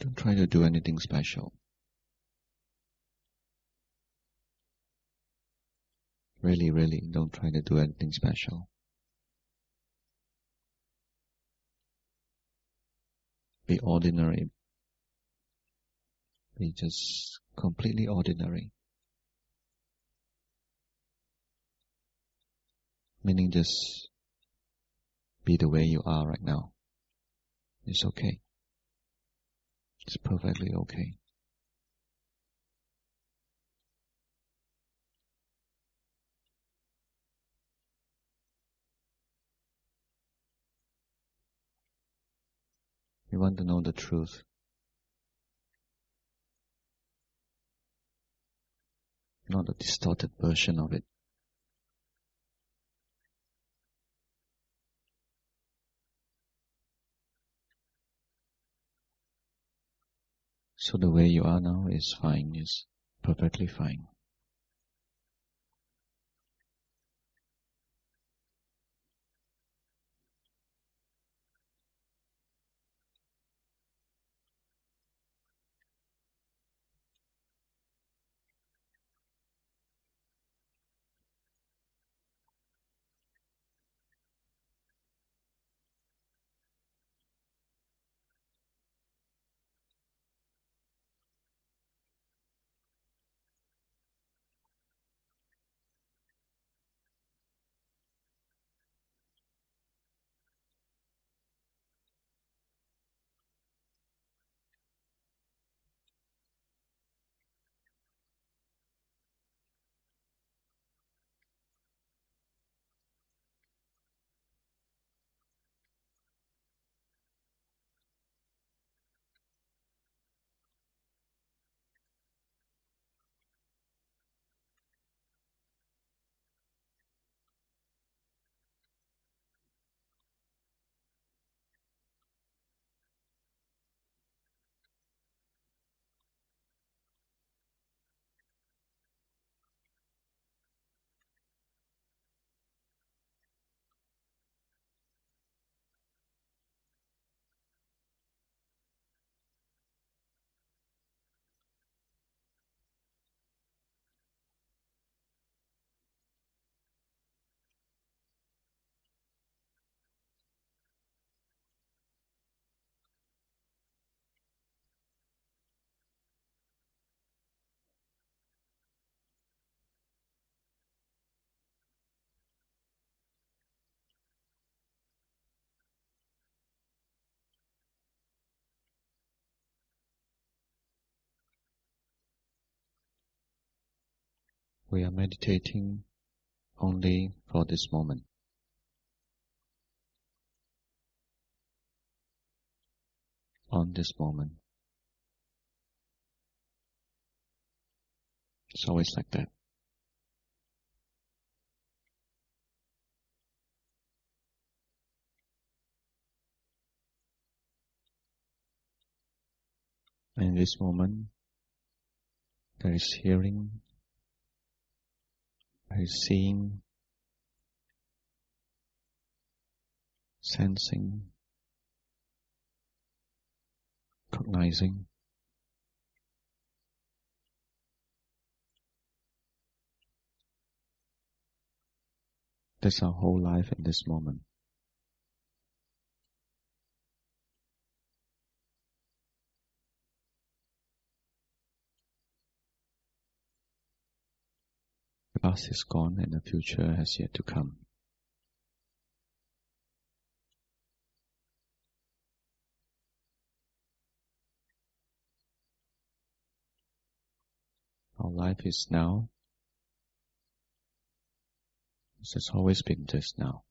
Don't try to do anything special. Really, really, don't try to do anything special. Be ordinary. Be just completely ordinary. Meaning just be the way you are right now. It's okay. It's perfectly okay. You want to know the truth. Not a distorted version of it. So the way you are now is fine, is perfectly fine. We are meditating only for this moment. On this moment. It's always like that. In this moment, there is hearing, by seeing, sensing, cognizing. That's our whole life in this moment. Past is gone and the future has yet to come. Our life is now. It has always been just now.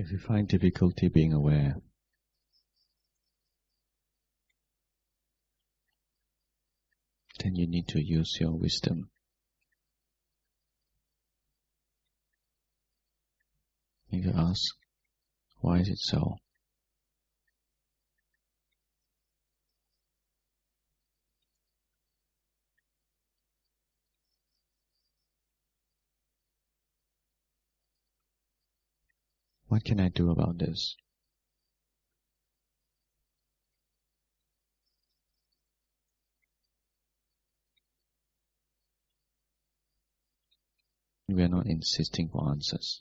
If you find difficulty being aware, then you need to use your wisdom. You ask, why is it so? What can I do about this? We are not insisting for answers.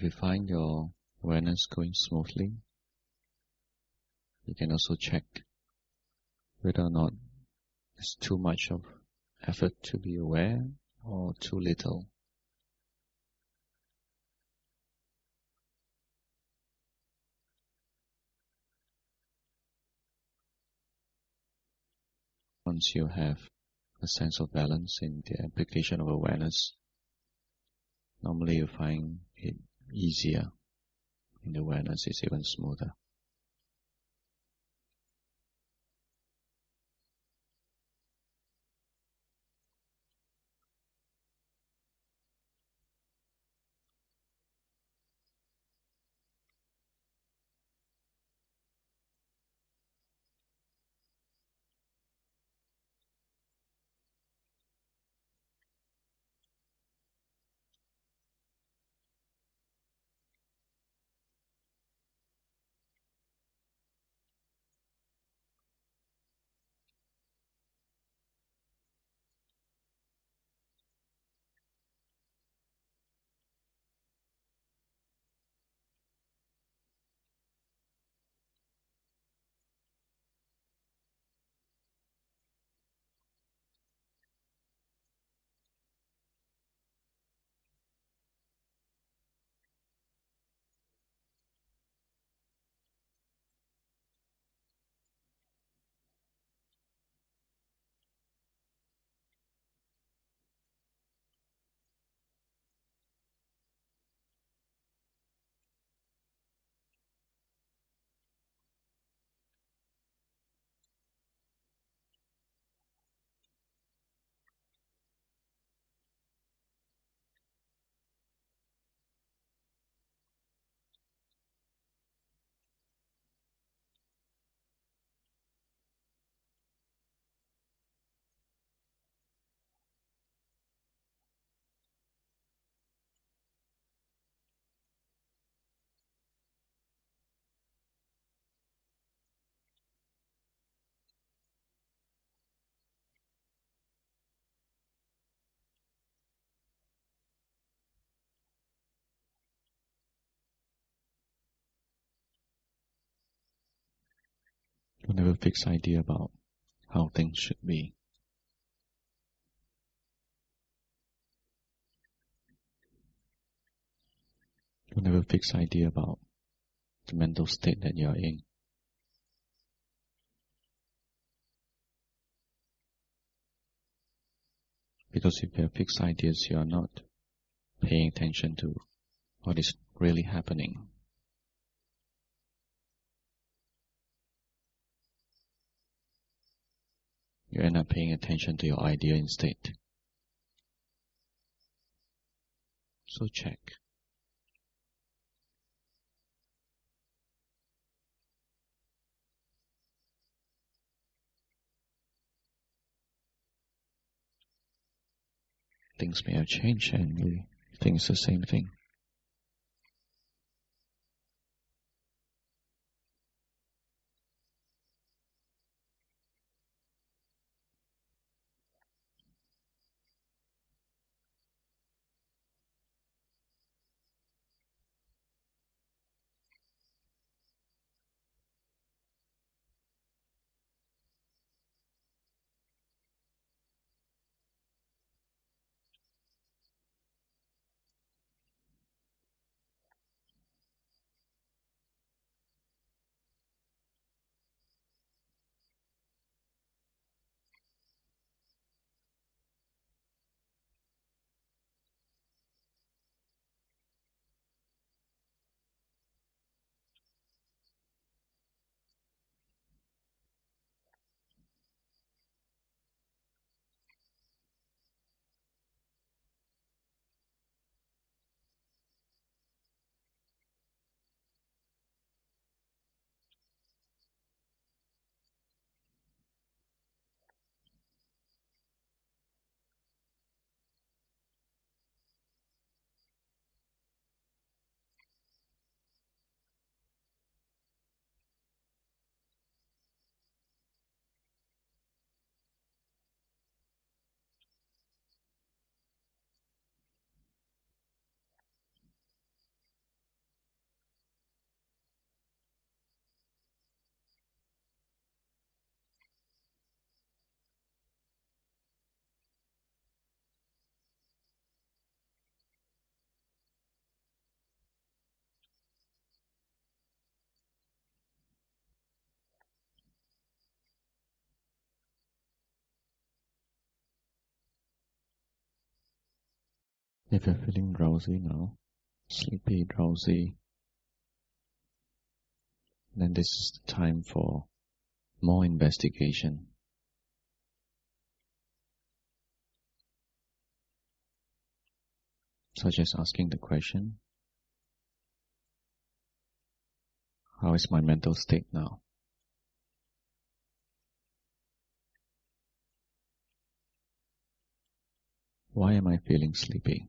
If you find your awareness going smoothly, you can also check whether or not it's too much of effort to be aware or too little. Once you have a sense of balance in the application of awareness, normally you find it easier the awareness is even smoother. Have a fixed idea about how things should be. Don't have a fixed idea about the mental state that you are in. Because if you have fixed ideas, you are not paying attention to what is really happening. You end up paying attention to your idea instead. So check. Things may have changed and you think it's the same thing. If you're feeling drowsy now, sleepy, drowsy, then this is the time for more investigation. Such as asking the question, how is my mental state now? Why am I feeling sleepy?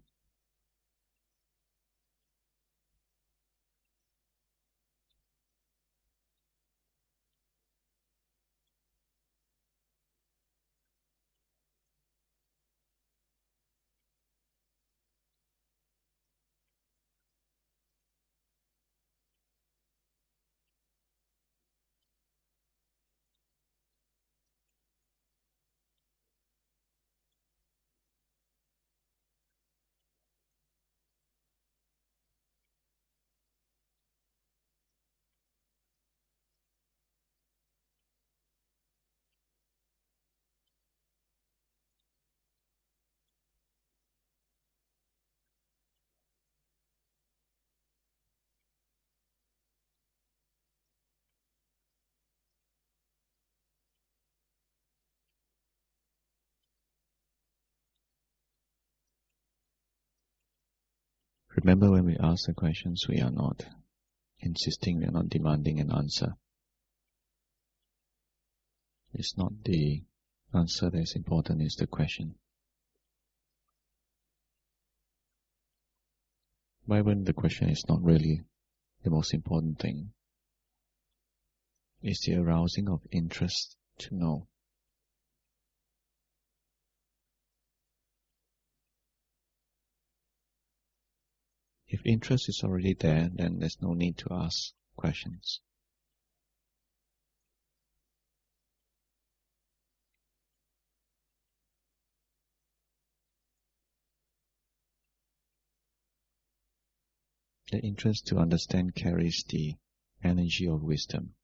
Remember when we ask the questions, we are not insisting, we are not demanding an answer. It's not the answer that is important, it's the question. Why when the question is not really the most important thing? It's the arousing of interest to know. If interest is already there, then there's no need to ask questions. The interest to understand carries the energy of wisdom.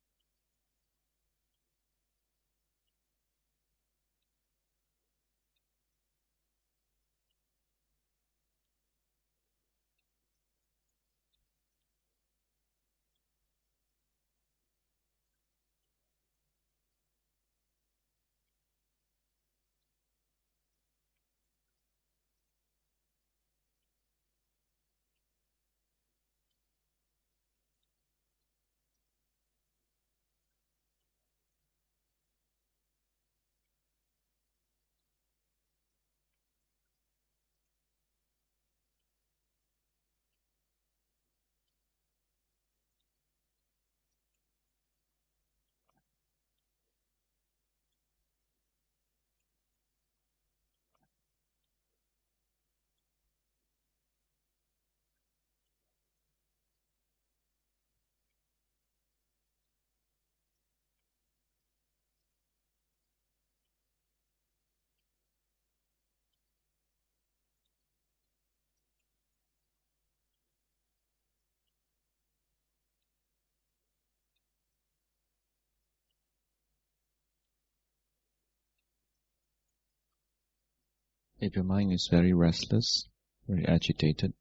If your mind is very restless, very agitated,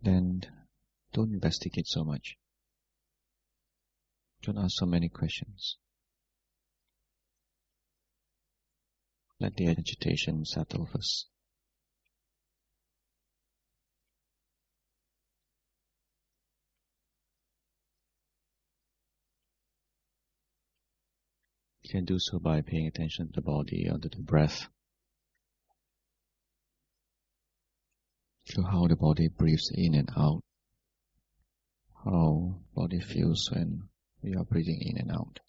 then don't investigate so much. Don't ask so many questions. Let the agitation settle first. You can do so by paying attention to the body to the breath. Feel how the body breathes in and out. How body feels when we are breathing in and out.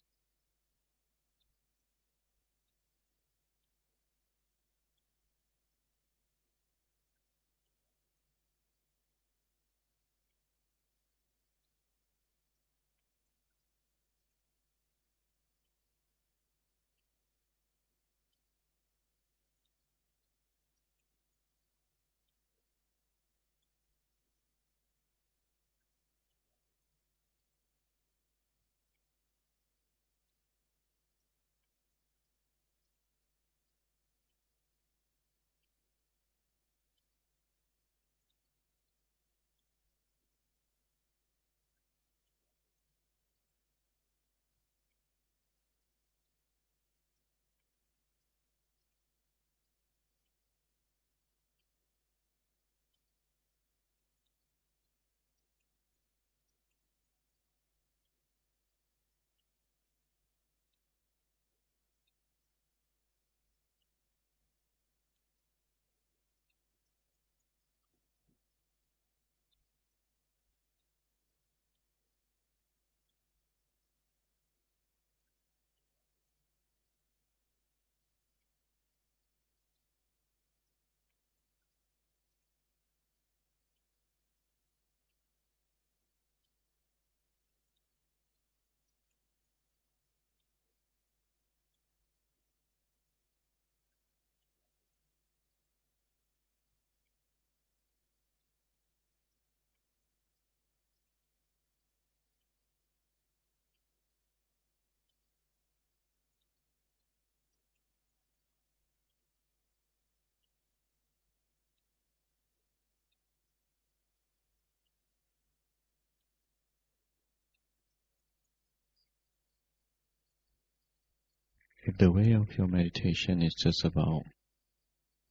If the way of your meditation is just about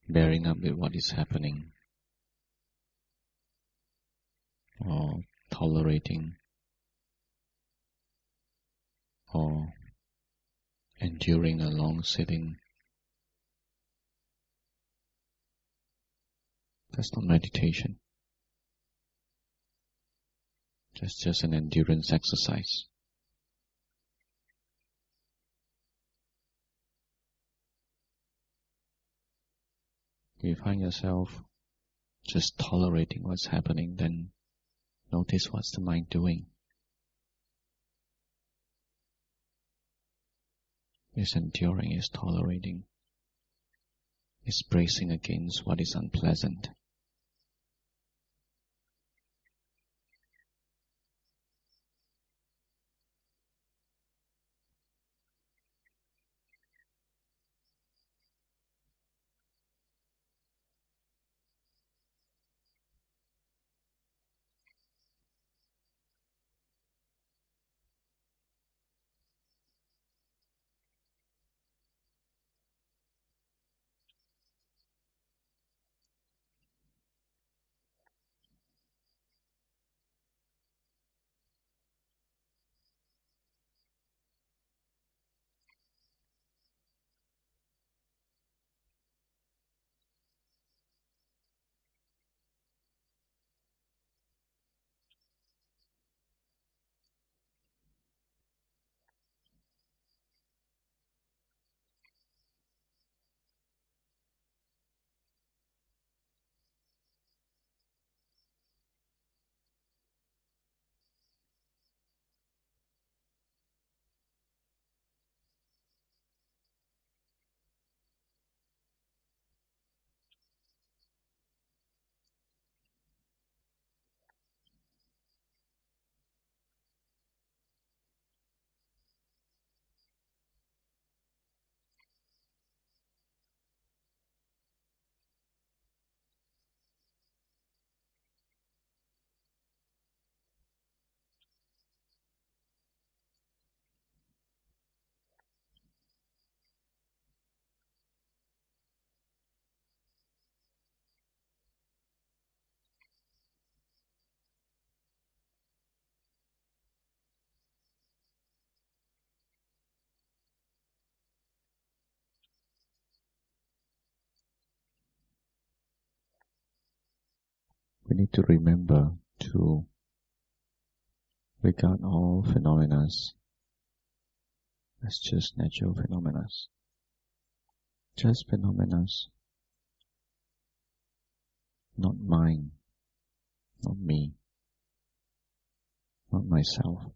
bearing up with what is happening, or tolerating, or enduring a long sitting, that's not meditation. That's just an endurance exercise. You find yourself just tolerating what's happening, then notice what's the mind doing. Is enduring, is tolerating, is bracing against what is unpleasant. We need to remember to regard all phenomena as just natural phenomena. Just phenomena, not mine, not me, not myself.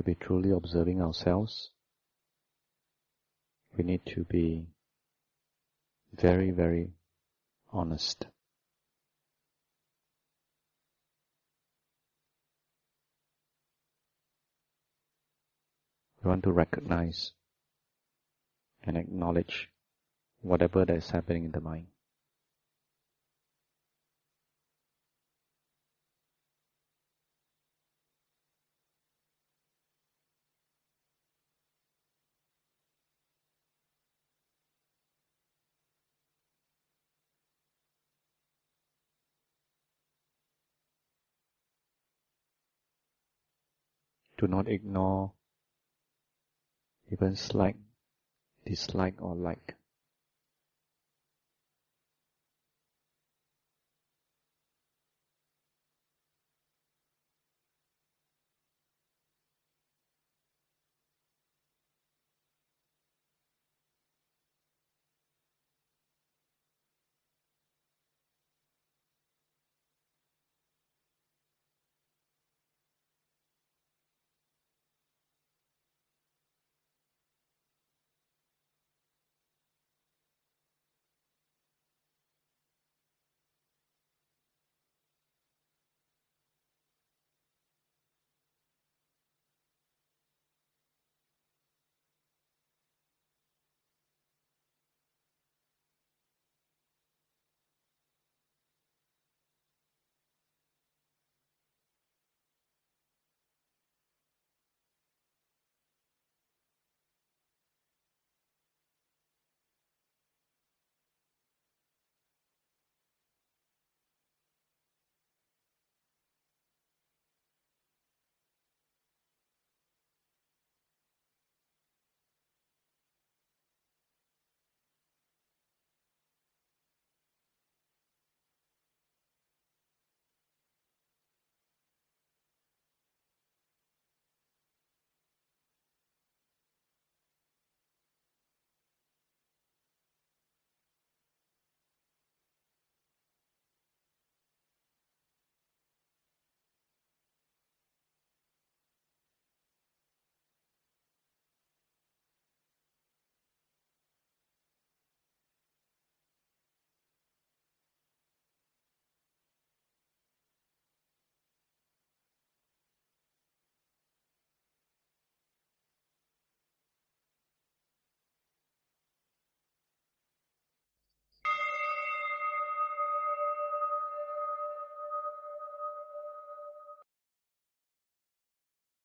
To be truly observing ourselves, we need to be very, very honest. We want to recognize and acknowledge whatever that is happening in the mind. Do not ignore even slight dislike or like.